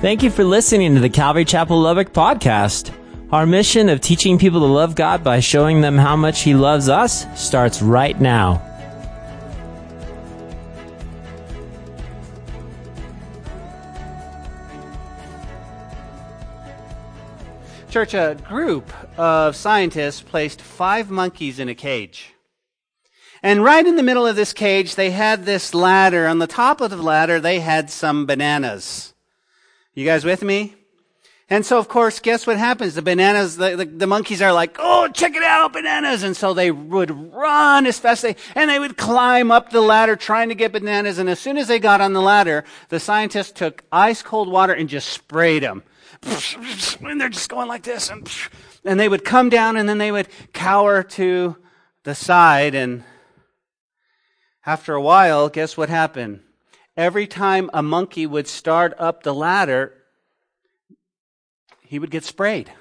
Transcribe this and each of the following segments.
Thank you for listening to the Calvary Chapel Lubbock podcast. Our mission of teaching people to love God by showing them how much He loves us starts right now. Church, a group of scientists placed five monkeys in a cage. And right in the middle of this cage, they had this ladder. On the top of the ladder, they had some bananas. You guys with me? And so, of course, guess what happens? The bananas, the, the, the, monkeys are like, oh, check it out, bananas. And so they would run as fast as they, and they would climb up the ladder trying to get bananas. And as soon as they got on the ladder, the scientists took ice cold water and just sprayed them. And they're just going like this. And, and they would come down and then they would cower to the side. And after a while, guess what happened? Every time a monkey would start up the ladder, he would get sprayed.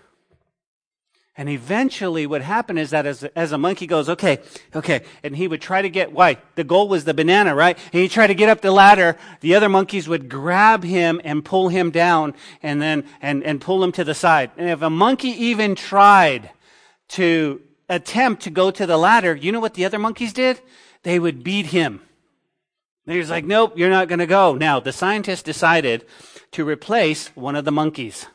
And eventually what happened is that as, as a monkey goes, okay, okay, and he would try to get, why? The goal was the banana, right? And he tried to get up the ladder. The other monkeys would grab him and pull him down and then, and, and pull him to the side. And if a monkey even tried to attempt to go to the ladder, you know what the other monkeys did? They would beat him. They was like, nope, you're not going to go. Now, the scientists decided to replace one of the monkeys.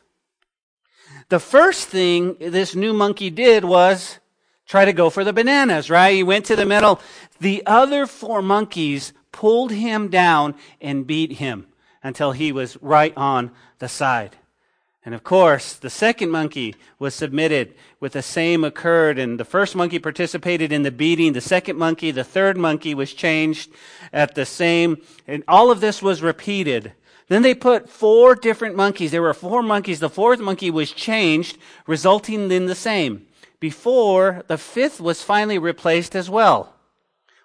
The first thing this new monkey did was try to go for the bananas, right? He went to the middle. The other four monkeys pulled him down and beat him until he was right on the side. And of course, the second monkey was submitted with the same occurred. And the first monkey participated in the beating. The second monkey, the third monkey was changed at the same. And all of this was repeated then they put four different monkeys. There were four monkeys. The fourth monkey was changed, resulting in the same. Before, the fifth was finally replaced as well.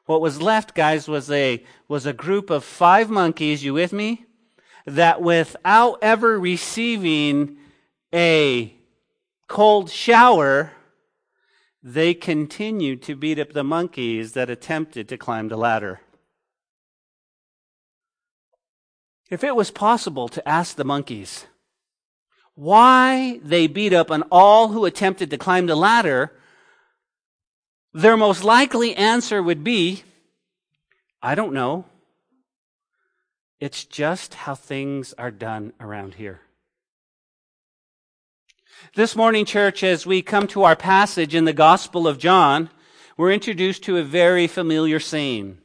What was left, guys, was a, was a group of five monkeys, you with me? That without ever receiving a cold shower, they continued to beat up the monkeys that attempted to climb the ladder. If it was possible to ask the monkeys why they beat up on all who attempted to climb the ladder, their most likely answer would be, I don't know. It's just how things are done around here. This morning, church, as we come to our passage in the Gospel of John, we're introduced to a very familiar scene.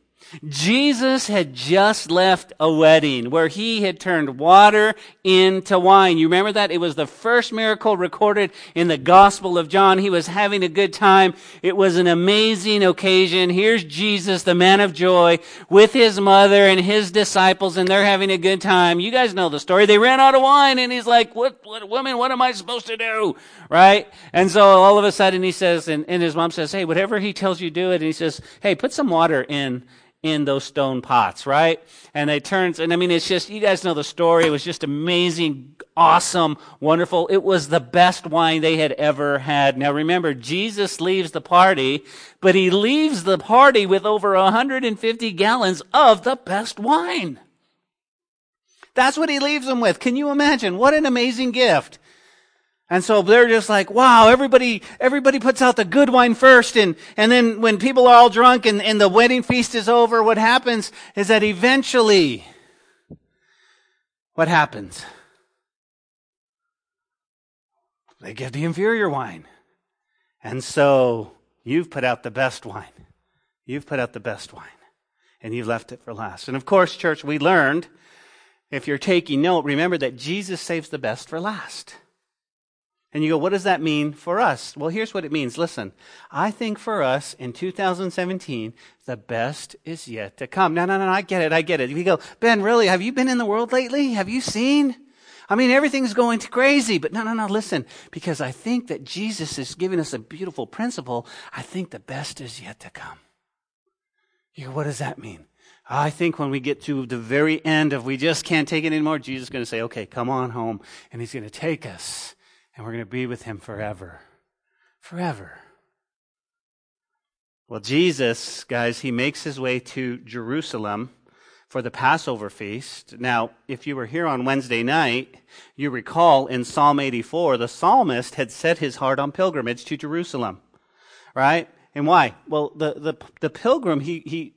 Jesus had just left a wedding where he had turned water into wine. You remember that? It was the first miracle recorded in the Gospel of John. He was having a good time. It was an amazing occasion. Here's Jesus, the man of joy, with his mother and his disciples, and they're having a good time. You guys know the story. They ran out of wine, and he's like, what, what, woman, what am I supposed to do? Right? And so all of a sudden he says, and, and his mom says, hey, whatever he tells you, do it. And he says, hey, put some water in in those stone pots, right? And they turns, and I mean, it's just, you guys know the story. It was just amazing, awesome, wonderful. It was the best wine they had ever had. Now remember, Jesus leaves the party, but he leaves the party with over 150 gallons of the best wine. That's what he leaves them with. Can you imagine? What an amazing gift. And so they're just like, wow, everybody, everybody puts out the good wine first. And, and then when people are all drunk and, and the wedding feast is over, what happens is that eventually, what happens? They give the inferior wine. And so you've put out the best wine. You've put out the best wine. And you've left it for last. And of course, church, we learned, if you're taking note, remember that Jesus saves the best for last. And you go, what does that mean for us? Well, here's what it means. Listen, I think for us in 2017, the best is yet to come. No, no, no, I get it. I get it. You go, Ben, really? Have you been in the world lately? Have you seen? I mean, everything's going crazy, but no, no, no, listen, because I think that Jesus is giving us a beautiful principle. I think the best is yet to come. You go, what does that mean? I think when we get to the very end, if we just can't take it anymore, Jesus is going to say, okay, come on home. And he's going to take us and we're going to be with him forever. Forever. Well, Jesus, guys, he makes his way to Jerusalem for the Passover feast. Now, if you were here on Wednesday night, you recall in Psalm 84, the psalmist had set his heart on pilgrimage to Jerusalem, right? And why? Well, the, the, the pilgrim, he, he,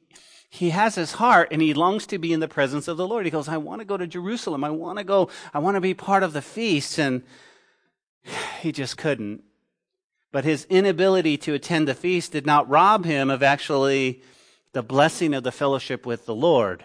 he has his heart and he longs to be in the presence of the Lord. He goes, I want to go to Jerusalem. I want to go, I want to be part of the feast. And he just couldn't. But his inability to attend the feast did not rob him of actually the blessing of the fellowship with the Lord.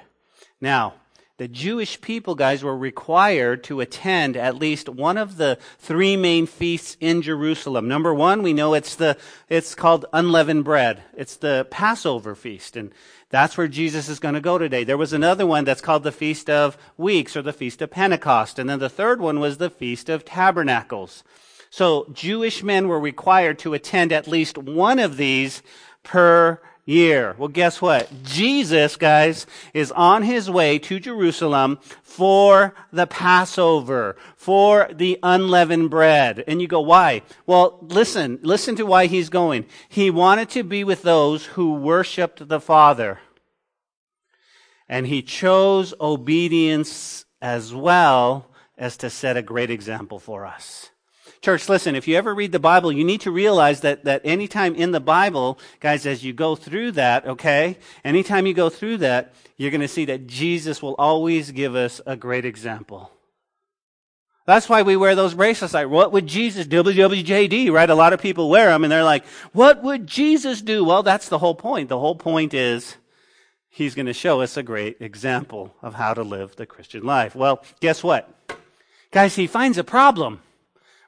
Now, the Jewish people, guys, were required to attend at least one of the three main feasts in Jerusalem. Number one, we know it's the, it's called unleavened bread. It's the Passover feast. And that's where Jesus is going to go today. There was another one that's called the Feast of Weeks or the Feast of Pentecost. And then the third one was the Feast of Tabernacles. So Jewish men were required to attend at least one of these per year. Well, guess what? Jesus, guys, is on his way to Jerusalem for the Passover, for the unleavened bread. And you go, why? Well, listen, listen to why he's going. He wanted to be with those who worshiped the Father. And he chose obedience as well as to set a great example for us. Church, listen, if you ever read the Bible, you need to realize that, that anytime in the Bible, guys, as you go through that, okay, anytime you go through that, you're going to see that Jesus will always give us a great example. That's why we wear those bracelets. Like, what would Jesus do? WWJD, right? A lot of people wear them and they're like, what would Jesus do? Well, that's the whole point. The whole point is he's going to show us a great example of how to live the Christian life. Well, guess what? Guys, he finds a problem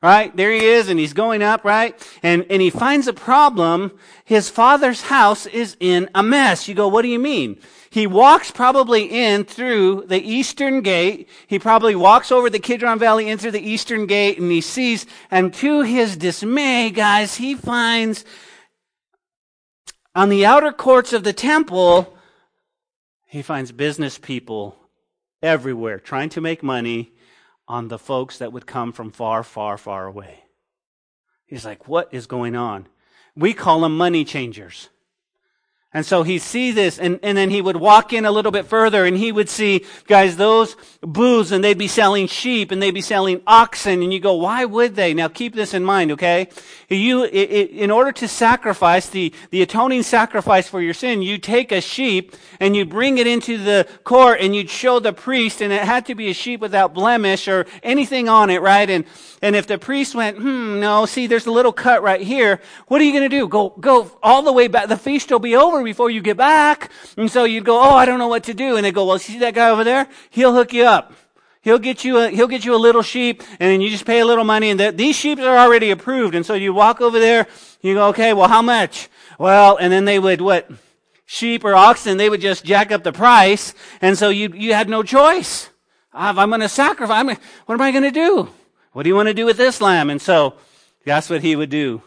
right? There he is and he's going up, right? And, and he finds a problem. His father's house is in a mess. You go, what do you mean? He walks probably in through the eastern gate. He probably walks over the Kidron Valley into the eastern gate and he sees, and to his dismay, guys, he finds on the outer courts of the temple, he finds business people everywhere trying to make money on the folks that would come from far, far, far away. He's like, what is going on? We call them money changers. And so he see this and, and then he would walk in a little bit further and he would see, guys, those booths and they'd be selling sheep and they'd be selling oxen and you go, why would they? Now keep this in mind, okay? You, it, it, in order to sacrifice the, the atoning sacrifice for your sin, you take a sheep and you bring it into the court and you'd show the priest and it had to be a sheep without blemish or anything on it, right? And, and if the priest went, hmm, no, see, there's a little cut right here. What are you going to do? Go, go all the way back. The feast will be over before you get back. And so you'd go, oh, I don't know what to do. And they go, well, see that guy over there? He'll hook you up. He'll get you a, he'll get you a little sheep and then you just pay a little money and the, these sheep are already approved. And so you walk over there, you go, okay, well, how much? Well, and then they would, what? Sheep or oxen, they would just jack up the price. And so you, you had no choice. I'm going to sacrifice. I'm, what am I going to do? What do you want to do with this lamb? And so that's what he would do.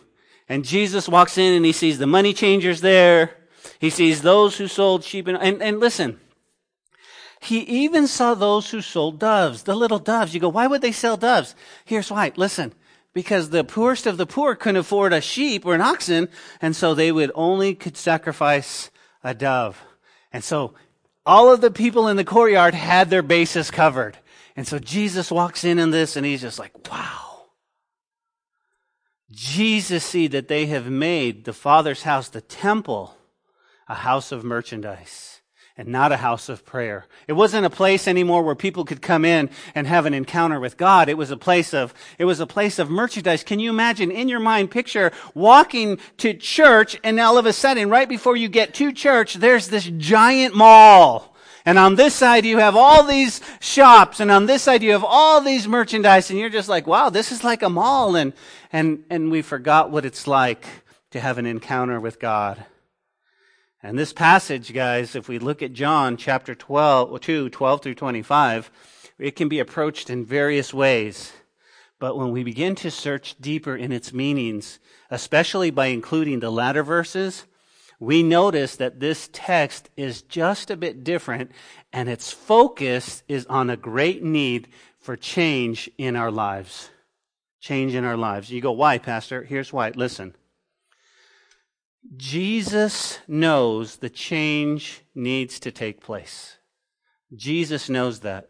And Jesus walks in and he sees the money changers there. He sees those who sold sheep and, and, and listen, he even saw those who sold doves, the little doves. You go, why would they sell doves? Here's why. Listen, because the poorest of the poor couldn't afford a sheep or an oxen, and so they would only could sacrifice a dove. And so all of the people in the courtyard had their bases covered. And so Jesus walks in in this and he's just like, wow. Jesus see that they have made the Father's house, the temple, a house of merchandise and not a house of prayer. It wasn't a place anymore where people could come in and have an encounter with God. It was a place of, it was a place of merchandise. Can you imagine in your mind picture walking to church and all of a sudden right before you get to church, there's this giant mall and on this side, you have all these shops. And on this side, you have all these merchandise. And you're just like, wow, this is like a mall. And, and, and we forgot what it's like to have an encounter with God. And this passage, guys, if we look at John chapter 12, 2, 12 through 25, it can be approached in various ways. But when we begin to search deeper in its meanings, especially by including the latter verses, we notice that this text is just a bit different and its focus is on a great need for change in our lives. Change in our lives. You go, why, Pastor? Here's why. Listen. Jesus knows the change needs to take place. Jesus knows that.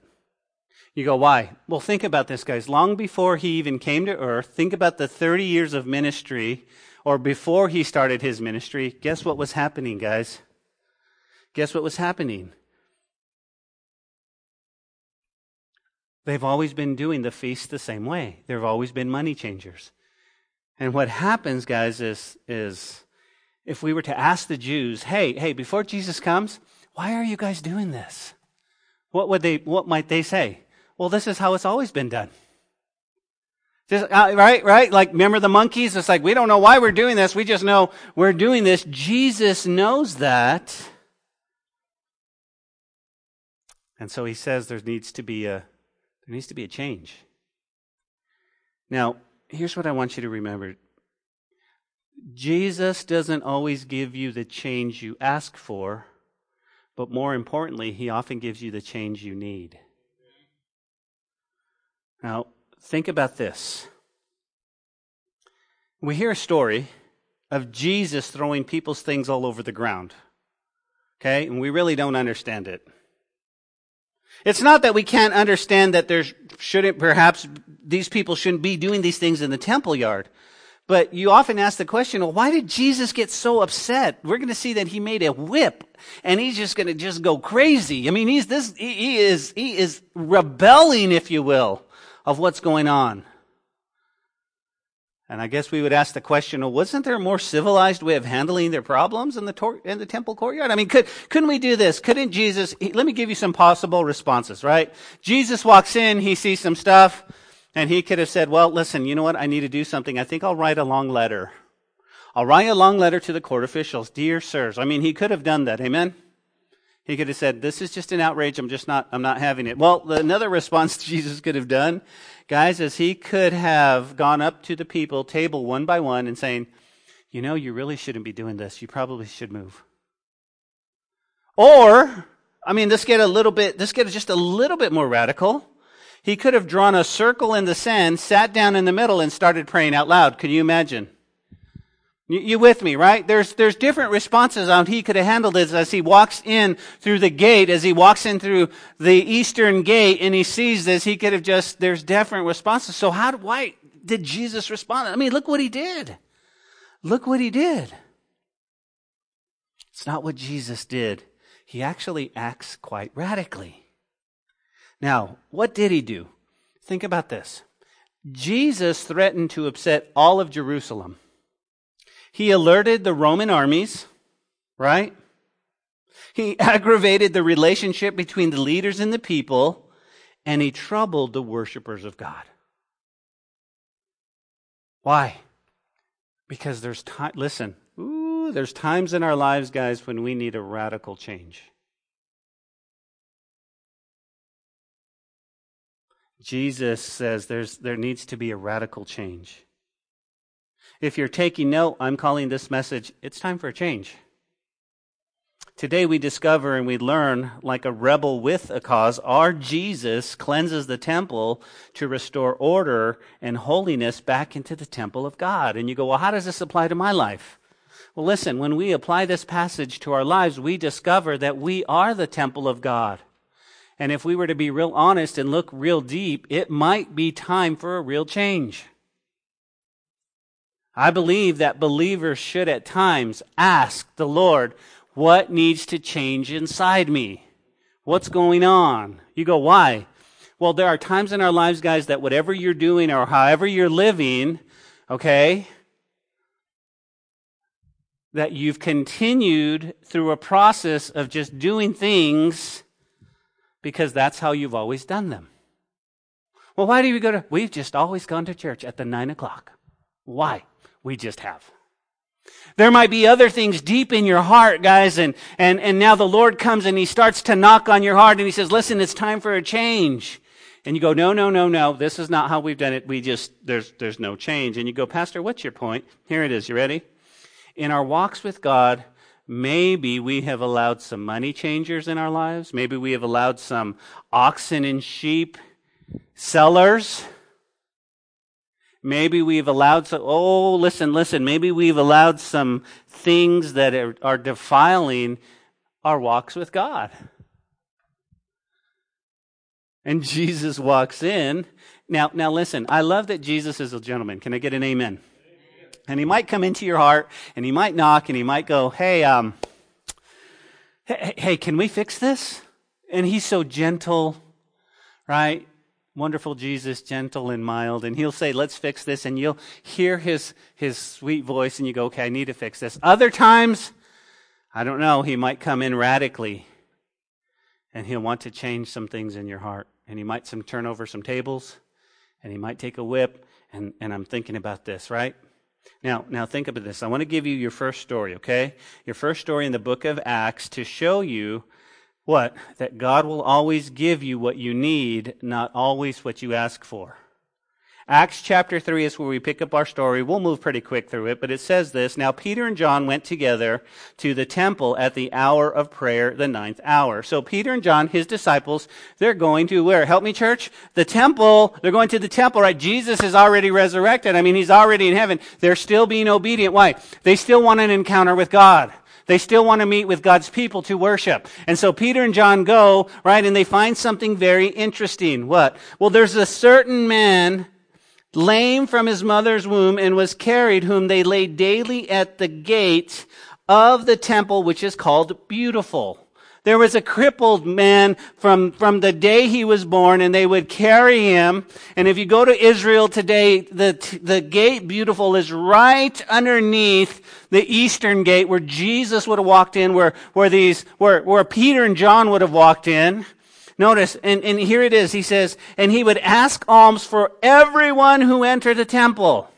You go, why? Well, think about this, guys. Long before he even came to earth, think about the 30 years of ministry, or before he started his ministry. Guess what was happening, guys? Guess what was happening? They've always been doing the feast the same way. There have always been money changers. And what happens, guys, is, is if we were to ask the Jews, hey, hey, before Jesus comes, why are you guys doing this? What would they, what might they say? Well, this is how it's always been done. Uh, right, right? Like, remember the monkeys? It's like, we don't know why we're doing this. We just know we're doing this. Jesus knows that. And so he says there needs to be a, there needs to be a change. Now, here's what I want you to remember. Jesus doesn't always give you the change you ask for, but more importantly, he often gives you the change you need. Now, think about this. We hear a story of Jesus throwing people's things all over the ground. Okay? And we really don't understand it. It's not that we can't understand that there shouldn't, perhaps, these people shouldn't be doing these things in the temple yard. But you often ask the question, well, why did Jesus get so upset? We're going to see that he made a whip and he's just going to just go crazy. I mean, he's this, he, he is, he is rebelling, if you will of what's going on. And I guess we would ask the question, well, wasn't there a more civilized way of handling their problems in the, tor- in the temple courtyard? I mean, could, couldn't we do this? Couldn't Jesus, he, let me give you some possible responses, right? Jesus walks in, he sees some stuff, and he could have said, well, listen, you know what? I need to do something. I think I'll write a long letter. I'll write a long letter to the court officials. Dear sirs. I mean, he could have done that. Amen? He could have said, this is just an outrage. I'm just not, I'm not having it. Well, another response Jesus could have done, guys, is he could have gone up to the people, table one by one, and saying, you know, you really shouldn't be doing this. You probably should move. Or, I mean, this get a little bit, this get just a little bit more radical. He could have drawn a circle in the sand, sat down in the middle, and started praying out loud. Can you imagine? You, with me, right? There's, there's different responses on he could have handled this as he walks in through the gate, as he walks in through the eastern gate and he sees this, he could have just, there's different responses. So how, why did Jesus respond? I mean, look what he did. Look what he did. It's not what Jesus did. He actually acts quite radically. Now, what did he do? Think about this. Jesus threatened to upset all of Jerusalem. He alerted the Roman armies, right? He aggravated the relationship between the leaders and the people, and he troubled the worshippers of God. Why? Because there's time, listen, ooh, there's times in our lives, guys, when we need a radical change. Jesus says there's, there needs to be a radical change. If you're taking note, I'm calling this message, It's Time for a Change. Today we discover and we learn, like a rebel with a cause, our Jesus cleanses the temple to restore order and holiness back into the temple of God. And you go, well, how does this apply to my life? Well, listen, when we apply this passage to our lives, we discover that we are the temple of God. And if we were to be real honest and look real deep, it might be time for a real change. I believe that believers should at times ask the Lord, what needs to change inside me? What's going on? You go, why? Well, there are times in our lives, guys, that whatever you're doing or however you're living, okay, that you've continued through a process of just doing things because that's how you've always done them. Well, why do we go to, we've just always gone to church at the nine o'clock. Why? We just have. There might be other things deep in your heart, guys, and, and, and now the Lord comes and He starts to knock on your heart and He says, listen, it's time for a change. And you go, no, no, no, no, this is not how we've done it. We just, there's, there's no change. And you go, Pastor, what's your point? Here it is. You ready? In our walks with God, maybe we have allowed some money changers in our lives. Maybe we have allowed some oxen and sheep sellers Maybe we've allowed some, oh, listen, listen, maybe we've allowed some things that are, are defiling our walks with God. And Jesus walks in. Now, now listen, I love that Jesus is a gentleman. Can I get an amen? And he might come into your heart and he might knock and he might go, Hey, um, hey, hey, can we fix this? And he's so gentle, right? Wonderful Jesus, gentle and mild. And he'll say, let's fix this. And you'll hear his, his sweet voice and you go, okay, I need to fix this. Other times, I don't know, he might come in radically and he'll want to change some things in your heart. And he might some turn over some tables and he might take a whip. And, and I'm thinking about this, right? Now, now think about this. I want to give you your first story, okay? Your first story in the book of Acts to show you what? That God will always give you what you need, not always what you ask for. Acts chapter 3 is where we pick up our story. We'll move pretty quick through it, but it says this. Now Peter and John went together to the temple at the hour of prayer, the ninth hour. So Peter and John, his disciples, they're going to where? Help me, church? The temple. They're going to the temple, right? Jesus is already resurrected. I mean, he's already in heaven. They're still being obedient. Why? They still want an encounter with God. They still want to meet with God's people to worship. And so Peter and John go, right, and they find something very interesting. What? Well, there's a certain man lame from his mother's womb, and was carried, whom they laid daily at the gate of the temple, which is called Beautiful. There was a crippled man from, from the day he was born, and they would carry him. And if you go to Israel today, the, the gate Beautiful is right underneath the eastern gate where Jesus would have walked in, where, where these, where, where Peter and John would have walked in. Notice, and, and here it is. He says, and he would ask alms for everyone who entered the temple.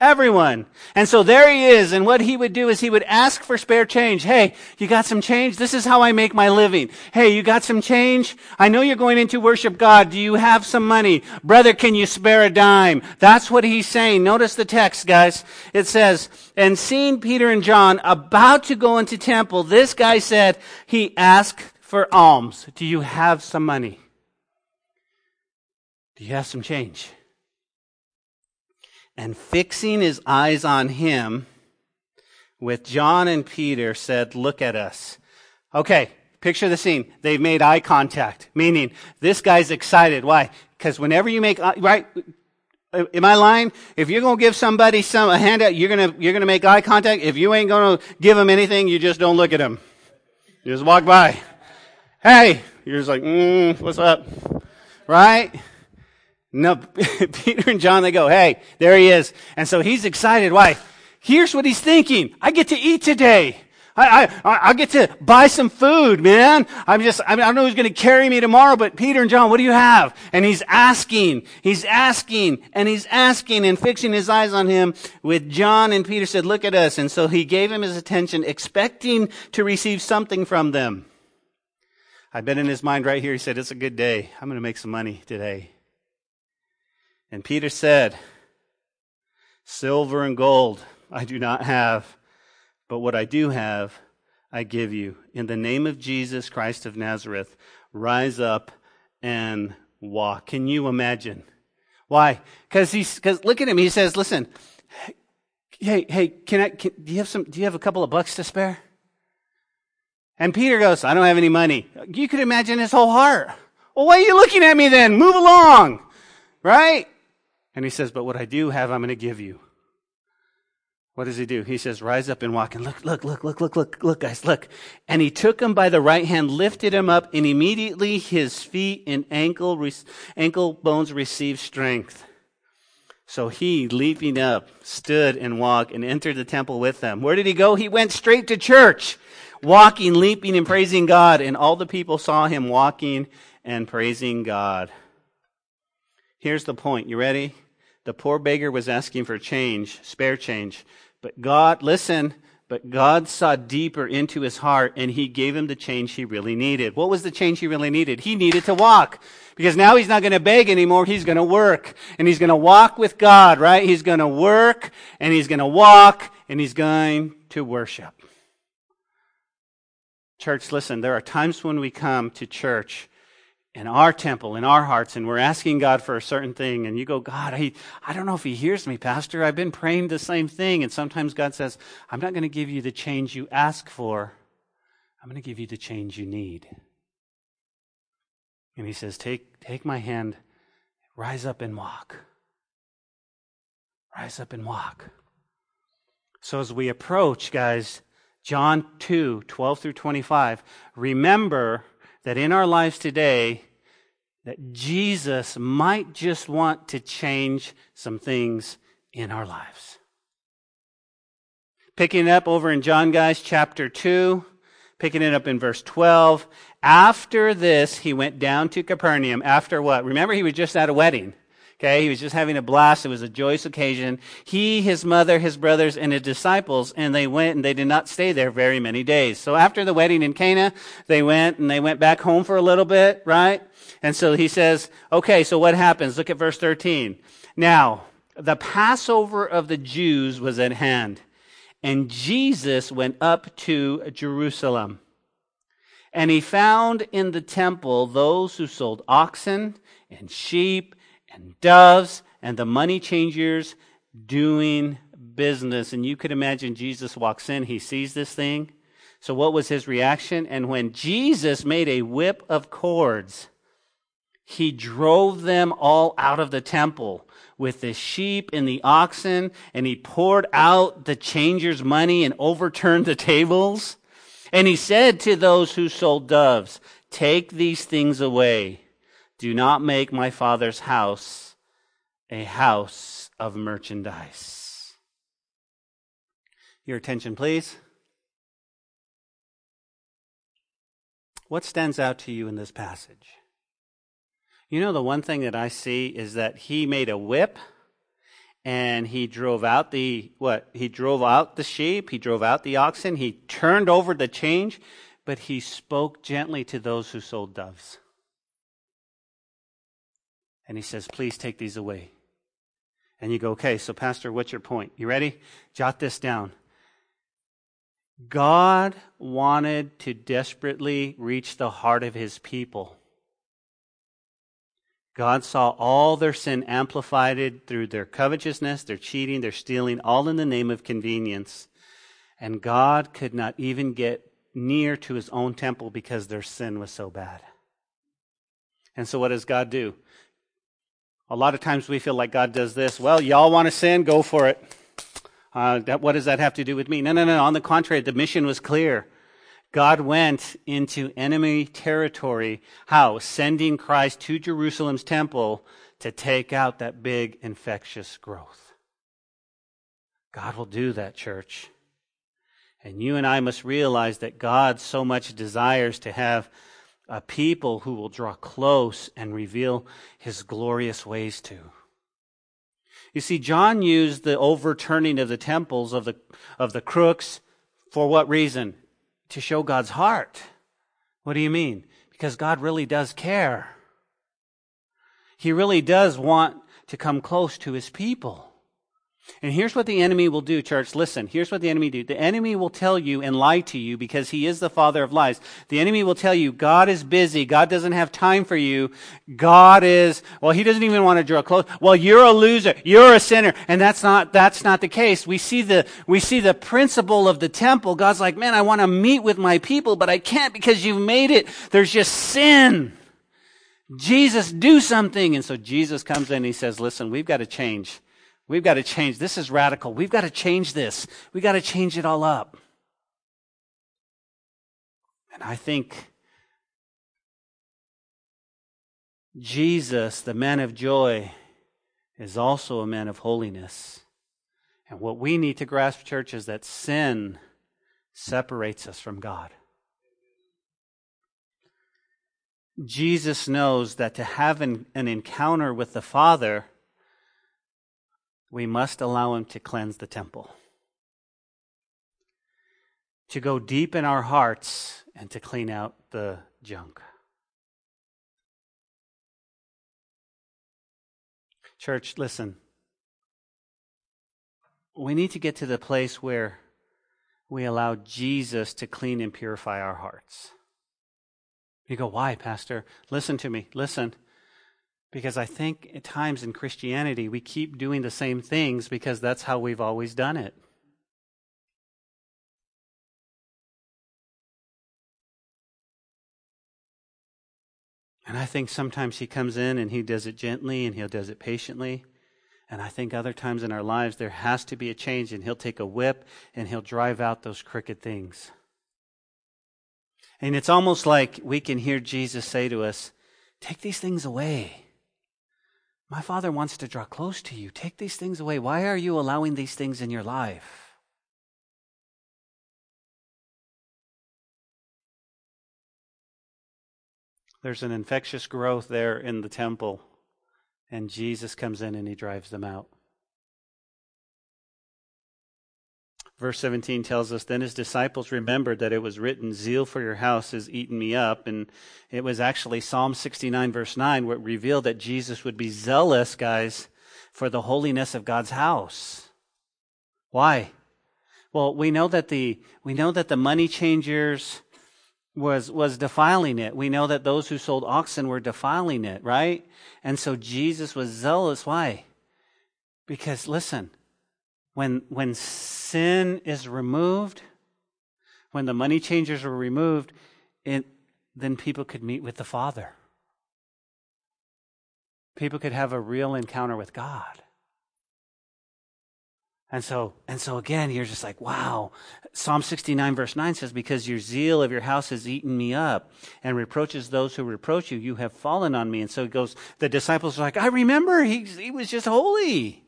Everyone. And so there he is. And what he would do is he would ask for spare change. Hey, you got some change? This is how I make my living. Hey, you got some change? I know you're going in to worship God. Do you have some money? Brother, can you spare a dime? That's what he's saying. Notice the text, guys. It says, and seeing Peter and John about to go into temple, this guy said, he asked for alms. Do you have some money? Do you have some change? And fixing his eyes on him with John and Peter said, Look at us. Okay, picture the scene. They've made eye contact, meaning this guy's excited. Why? Because whenever you make, right? Am I lying? If you're going to give somebody some, a handout, you're going to, you're going to make eye contact. If you ain't going to give them anything, you just don't look at them. You just walk by hey, you're just like, mm, what's up? Right? No, Peter and John, they go, hey, there he is. And so he's excited. Why? Here's what he's thinking. I get to eat today. I, I, I get to buy some food, man. I'm just, I, mean, I don't know who's going to carry me tomorrow, but Peter and John, what do you have? And he's asking, he's asking, and he's asking and fixing his eyes on him with John and Peter said, look at us. And so he gave him his attention, expecting to receive something from them. I bet in his mind right here, he said, It's a good day. I'm going to make some money today. And Peter said, Silver and gold I do not have, but what I do have, I give you. In the name of Jesus Christ of Nazareth, rise up and walk. Can you imagine? Why? Because he's, because look at him. He says, listen, hey, hey, can I, can, do you have some, do you have a couple of bucks to spare? And Peter goes, I don't have any money. You could imagine his whole heart. Well, why are you looking at me then? Move along. Right? And he says, But what I do have, I'm going to give you. What does he do? He says, Rise up and walk. And look, look, look, look, look, look, look, guys, look. And he took him by the right hand, lifted him up, and immediately his feet and ankle, ankle bones received strength. So he, leaping up, stood and walked and entered the temple with them. Where did he go? He went straight to church walking, leaping, and praising God. And all the people saw him walking and praising God. Here's the point. You ready? The poor beggar was asking for change, spare change. But God, listen, but God saw deeper into his heart and he gave him the change he really needed. What was the change he really needed? He needed to walk. Because now he's not going to beg anymore. He's going to work. And he's going to walk with God, right? He's going to work and he's going to walk and he's going to worship. Church, listen, there are times when we come to church in our temple, in our hearts, and we're asking God for a certain thing, and you go, God, I, I don't know if He hears me, Pastor. I've been praying the same thing. And sometimes God says, I'm not going to give you the change you ask for, I'm going to give you the change you need. And he says, Take, take my hand, rise up and walk. Rise up and walk. So as we approach, guys, John 2 12 through 25, remember that in our lives today, that Jesus might just want to change some things in our lives. Picking it up over in John, guys, chapter 2, picking it up in verse 12. After this, he went down to Capernaum. After what? Remember, he was just at a wedding. Okay, he was just having a blast. It was a joyous occasion. He, his mother, his brothers, and his disciples, and they went and they did not stay there very many days. So after the wedding in Cana, they went and they went back home for a little bit, right? And so he says, okay, so what happens? Look at verse 13. Now, the Passover of the Jews was at hand, and Jesus went up to Jerusalem. And he found in the temple those who sold oxen and sheep and doves and the money changers doing business. And you could imagine Jesus walks in, he sees this thing. So, what was his reaction? And when Jesus made a whip of cords, he drove them all out of the temple with the sheep and the oxen, and he poured out the changers' money and overturned the tables. And he said to those who sold doves, Take these things away. Do not make my father's house a house of merchandise. Your attention, please. What stands out to you in this passage? You know, the one thing that I see is that he made a whip and he drove out the what? He drove out the sheep, he drove out the oxen, he turned over the change, but he spoke gently to those who sold doves. And he says, "Please take these away." And you go, "Okay, so pastor, what's your point? You ready? Jot this down." God wanted to desperately reach the heart of his people. God saw all their sin amplified through their covetousness, their cheating, their stealing, all in the name of convenience. And God could not even get near to his own temple because their sin was so bad. And so, what does God do? A lot of times we feel like God does this. Well, y'all want to sin? Go for it. Uh, that, what does that have to do with me? No, no, no. On the contrary, the mission was clear. God went into enemy territory. How? Sending Christ to Jerusalem's temple to take out that big infectious growth. God will do that, church. And you and I must realize that God so much desires to have a people who will draw close and reveal his glorious ways to. You see, John used the overturning of the temples of the, of the crooks for what reason? to show God's heart. What do you mean? Because God really does care. He really does want to come close to his people. And here's what the enemy will do, church. Listen, here's what the enemy do. The enemy will tell you and lie to you because he is the father of lies. The enemy will tell you God is busy. God doesn't have time for you. God is, well, he doesn't even want to draw close. Well, you're a loser. You're a sinner. And that's not, that's not the case. We see the, we see the principle of the temple. God's like, man, I want to meet with my people, but I can't because you've made it. There's just sin. Jesus, do something. And so Jesus comes in and he says, listen, we've got to change. We've got to change. This is radical. We've got to change this. We've got to change it all up. And I think Jesus, the man of joy, is also a man of holiness. And what we need to grasp, church, is that sin separates us from God. Jesus knows that to have an, an encounter with the Father we must allow Him to cleanse the temple, to go deep in our hearts and to clean out the junk. Church, listen. We need to get to the place where we allow Jesus to clean and purify our hearts. You go, why, Pastor? Listen to me. Listen. Because I think at times in Christianity, we keep doing the same things because that's how we've always done it. And I think sometimes he comes in and he does it gently and he does it patiently. And I think other times in our lives there has to be a change and he'll take a whip and he'll drive out those crooked things. And it's almost like we can hear Jesus say to us, Take these things away. My Father wants to draw close to you. Take these things away. Why are you allowing these things in your life? There's an infectious growth there in the temple, and Jesus comes in and he drives them out. Verse 17 tells us Then his disciples remembered that it was written, Zeal for your house has eaten me up. And it was actually Psalm 69, verse 9, where it revealed that Jesus would be zealous, guys, for the holiness of God's house. Why? Well, we know that the, we know that the money changers was, was defiling it. We know that those who sold oxen were defiling it, right? And so Jesus was zealous. Why? Because listen, when, when sin is removed, when the money changers were removed, it, then people could meet with the Father. People could have a real encounter with God. And so, and so again, you're just like, wow. Psalm 69 verse 9 says, because your zeal of your house has eaten me up and reproaches those who reproach you, you have fallen on me. And so it goes, the disciples are like, I remember he, he was just holy.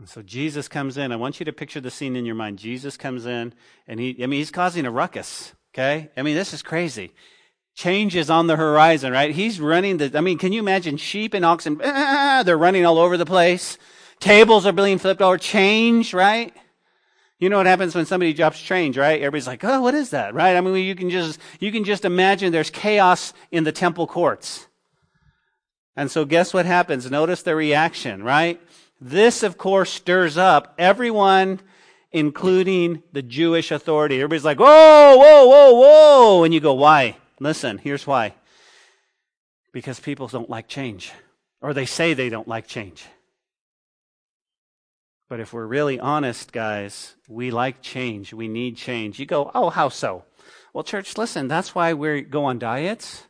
And so Jesus comes in. I want you to picture the scene in your mind. Jesus comes in and he, I mean, he's causing a ruckus. Okay. I mean, this is crazy change is on the horizon, right? He's running the, I mean, can you imagine sheep and oxen? Ah, they're running all over the place. Tables are being flipped over. Change, right? You know what happens when somebody drops change, right? Everybody's like, oh, what is that, right? I mean, you can just, you can just imagine there's chaos in the temple courts. And so guess what happens? Notice the reaction, right? This, of course, stirs up everyone, including the Jewish authority. Everybody's like, whoa, whoa, whoa, whoa. And you go, why? Listen, here's why. Because people don't like change, or they say they don't like change. But if we're really honest, guys, we like change. We need change. You go, oh, how so? Well, church, listen, that's why we go on diets.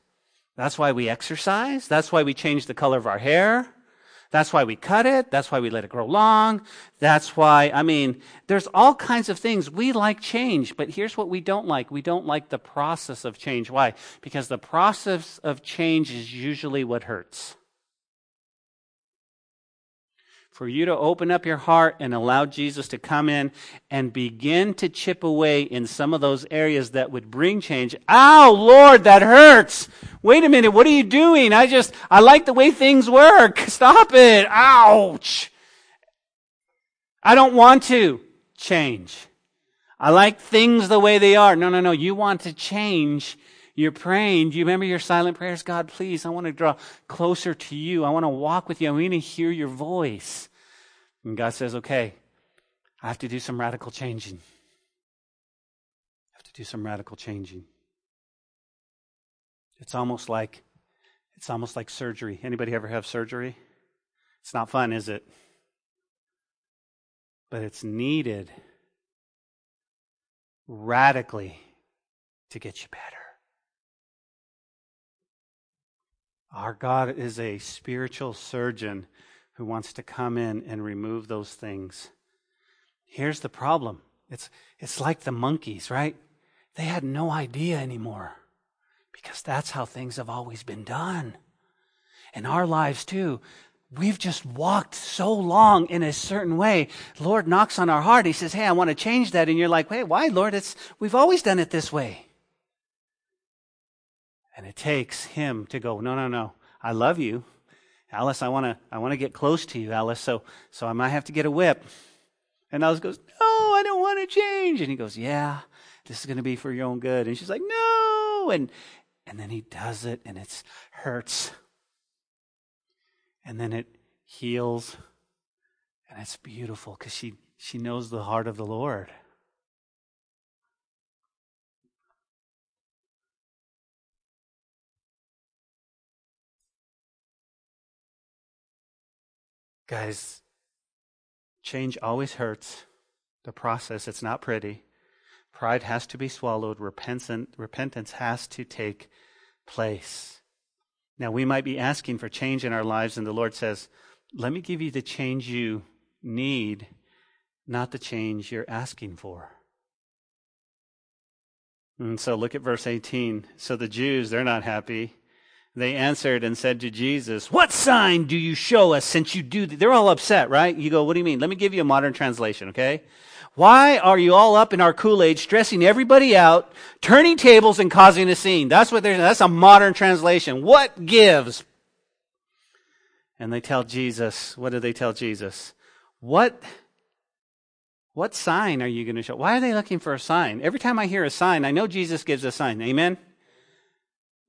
That's why we exercise. That's why we change the color of our hair. That's why we cut it. That's why we let it grow long. That's why, I mean, there's all kinds of things. We like change, but here's what we don't like. We don't like the process of change. Why? Because the process of change is usually what hurts. for you to open up your heart and allow Jesus to come in and begin to chip away in some of those areas that would bring change. Ow, Lord, that hurts. Wait a minute, what are you doing? I just, I like the way things work. Stop it. Ouch. I don't want to change. I like things the way they are. No, no, no. You want to change. You're praying. Do you remember your silent prayers? God, please, I want to draw closer to you. I want to walk with you. I want to hear your voice. And God says, okay, I have to do some radical changing. I have to do some radical changing. It's almost like it's almost like surgery. Anybody ever have surgery? It's not fun, is it? But it's needed radically to get you better. Our God is a spiritual surgeon who wants to come in and remove those things. Here's the problem it's, it's like the monkeys, right? They had no idea anymore because that's how things have always been done. In our lives, too, we've just walked so long in a certain way. Lord knocks on our heart. He says, Hey, I want to change that. And you're like, Wait, why, Lord? It's, we've always done it this way. And it takes Him to go, No, no, no. I love you. Alice, I want to I want to get close to you, Alice. So so I might have to get a whip. And Alice goes, "No, I don't want to change." And he goes, "Yeah, this is going to be for your own good." And she's like, "No." And and then he does it and it hurts. And then it heals. And it's beautiful cuz she she knows the heart of the Lord. Guys, change always hurts. The process, it's not pretty. Pride has to be swallowed. Repentance has to take place. Now, we might be asking for change in our lives, and the Lord says, Let me give you the change you need, not the change you're asking for. And so look at verse 18. So the Jews, they're not happy. They answered and said to Jesus, What sign do you show us since you do? Th-? They're all upset, right? You go, What do you mean? Let me give you a modern translation, okay? Why are you all up in our Kool-Aid, stressing everybody out, turning tables and causing a scene? That's what they're, that's a modern translation. What gives? And they tell Jesus, what do they tell Jesus? What, what sign are you going to show? Why are they looking for a sign? Every time I hear a sign, I know Jesus gives a sign. Amen?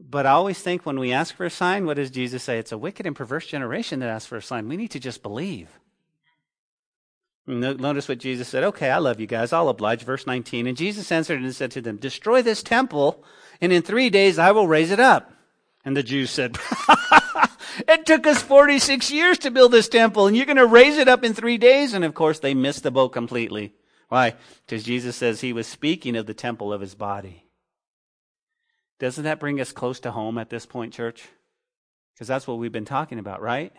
But I always think when we ask for a sign, what does Jesus say? It's a wicked and perverse generation that asks for a sign. We need to just believe. Notice what Jesus said. Okay, I love you guys. I'll oblige. Verse 19. And Jesus answered and said to them, Destroy this temple, and in three days I will raise it up. And the Jews said, It took us 46 years to build this temple, and you're going to raise it up in three days? And of course, they missed the boat completely. Why? Because Jesus says he was speaking of the temple of his body. Doesn't that bring us close to home at this point, church? Because that's what we've been talking about, right?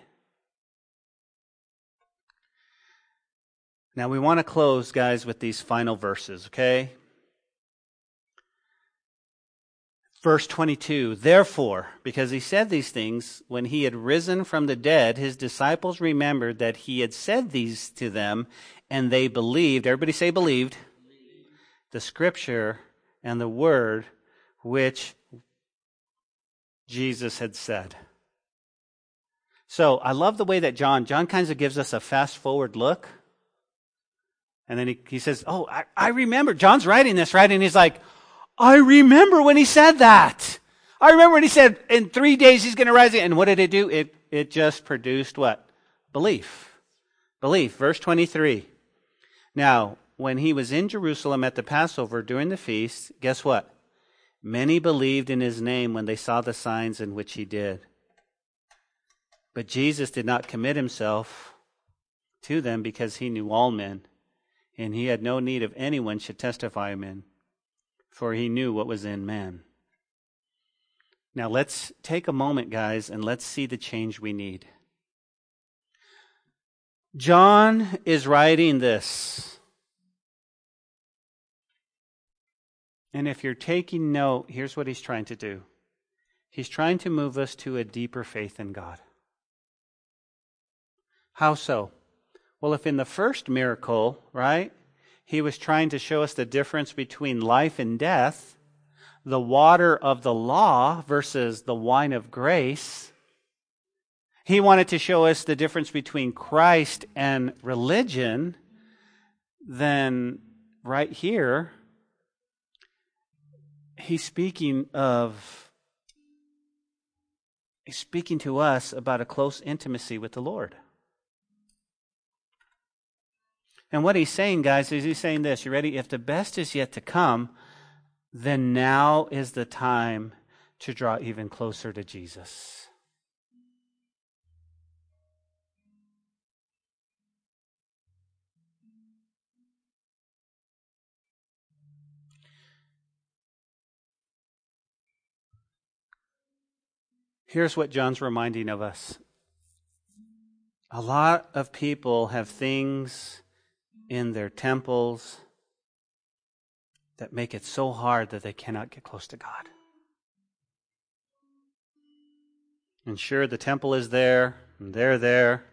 Now we want to close, guys, with these final verses, okay? Verse 22 Therefore, because he said these things, when he had risen from the dead, his disciples remembered that he had said these to them, and they believed. Everybody say believed. believed. The scripture and the word which Jesus had said. So I love the way that John, John kind of gives us a fast forward look and then he, he says, Oh, I, I remember. John's writing this, right? And he's like, I remember when he said that. I remember when he said, in three days he's going to rise. And what did it do? It, it just produced what? Belief. Belief. Verse 23. Now, when he was in Jerusalem at the Passover during the feast, guess what? Many believed in his name when they saw the signs in which he did. But Jesus did not commit himself to them because he knew all men and he had no need of anyone should testify him in, for he knew what was in man. Now let's take a moment, guys, and let's see the change we need. John is writing this. And if you're taking note, here's what he's trying to do he's trying to move us to a deeper faith in God. How so? Well, if in the first miracle, right, he was trying to show us the difference between life and death, the water of the law versus the wine of grace, he wanted to show us the difference between Christ and religion, then right here, he's speaking of he's speaking to us about a close intimacy with the Lord. And what he's saying, guys, is he's saying this. You ready? If the best is yet to come, then now is the time to draw even closer to Jesus. Here's what John's reminding of us. A lot of people have things in their temples that make it so hard that they cannot get close to God. And sure, the temple is there, and they're there,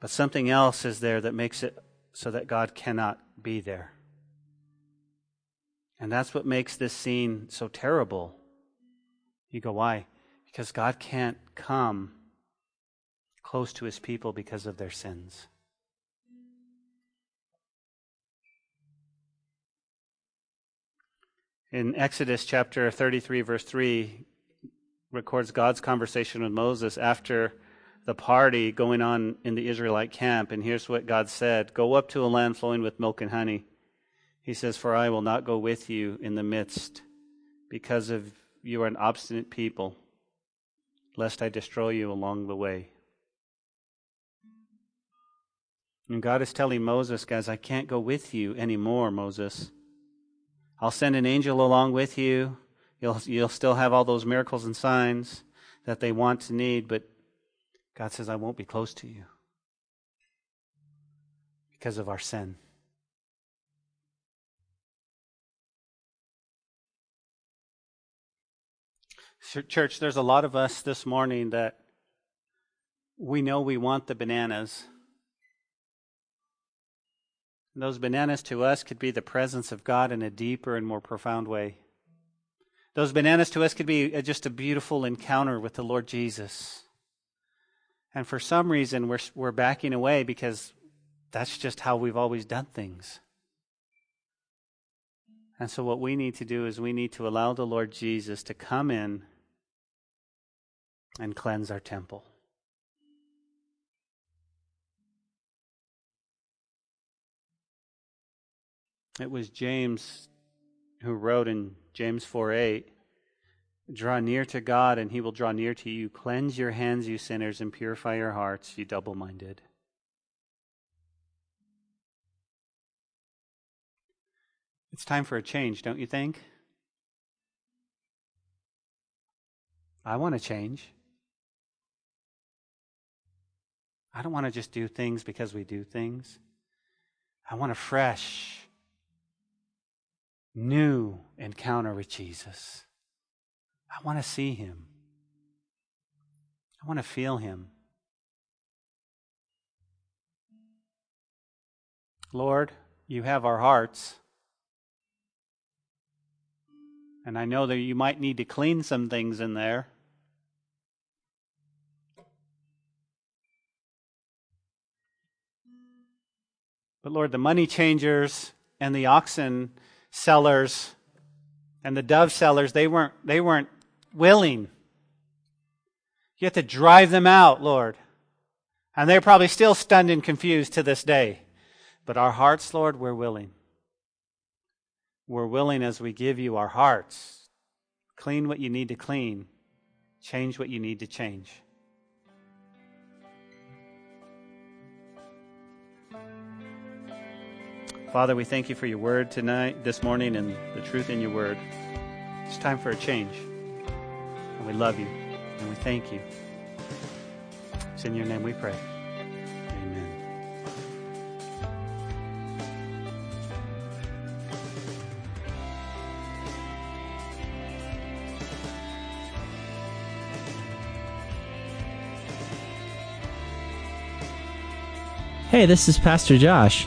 but something else is there that makes it so that God cannot be there. And that's what makes this scene so terrible. You go, why? Because God can't come close to his people because of their sins. In Exodus chapter 33, verse 3, records God's conversation with Moses after the party going on in the Israelite camp. And here's what God said Go up to a land flowing with milk and honey. He says, For I will not go with you in the midst, because of you are an obstinate people, lest I destroy you along the way. And God is telling Moses, guys, I can't go with you anymore, Moses. I'll send an angel along with you. You'll, you'll still have all those miracles and signs that they want to need, but God says, I won't be close to you because of our sin. Church, there's a lot of us this morning that we know we want the bananas. And those bananas to us could be the presence of God in a deeper and more profound way. Those bananas to us could be uh, just a beautiful encounter with the Lord Jesus. And for some reason, we're, we're backing away because that's just how we've always done things. And so, what we need to do is we need to allow the Lord Jesus to come in and cleanse our temple. It was James who wrote in James 4 8, Draw near to God, and he will draw near to you. Cleanse your hands, you sinners, and purify your hearts, you double minded. It's time for a change, don't you think? I want to change. I don't want to just do things because we do things. I want a fresh, new encounter with Jesus. I want to see him. I want to feel him. Lord, you have our hearts. And I know that you might need to clean some things in there. But Lord, the money changers and the oxen sellers and the dove sellers, they weren't, they weren't willing. You have to drive them out, Lord. And they're probably still stunned and confused to this day. But our hearts, Lord, we're willing. We're willing as we give you our hearts. Clean what you need to clean, change what you need to change. Father, we thank you for your word tonight, this morning, and the truth in your word. It's time for a change. And we love you, and we thank you. It's in your name we pray. Amen. Hey, this is Pastor Josh.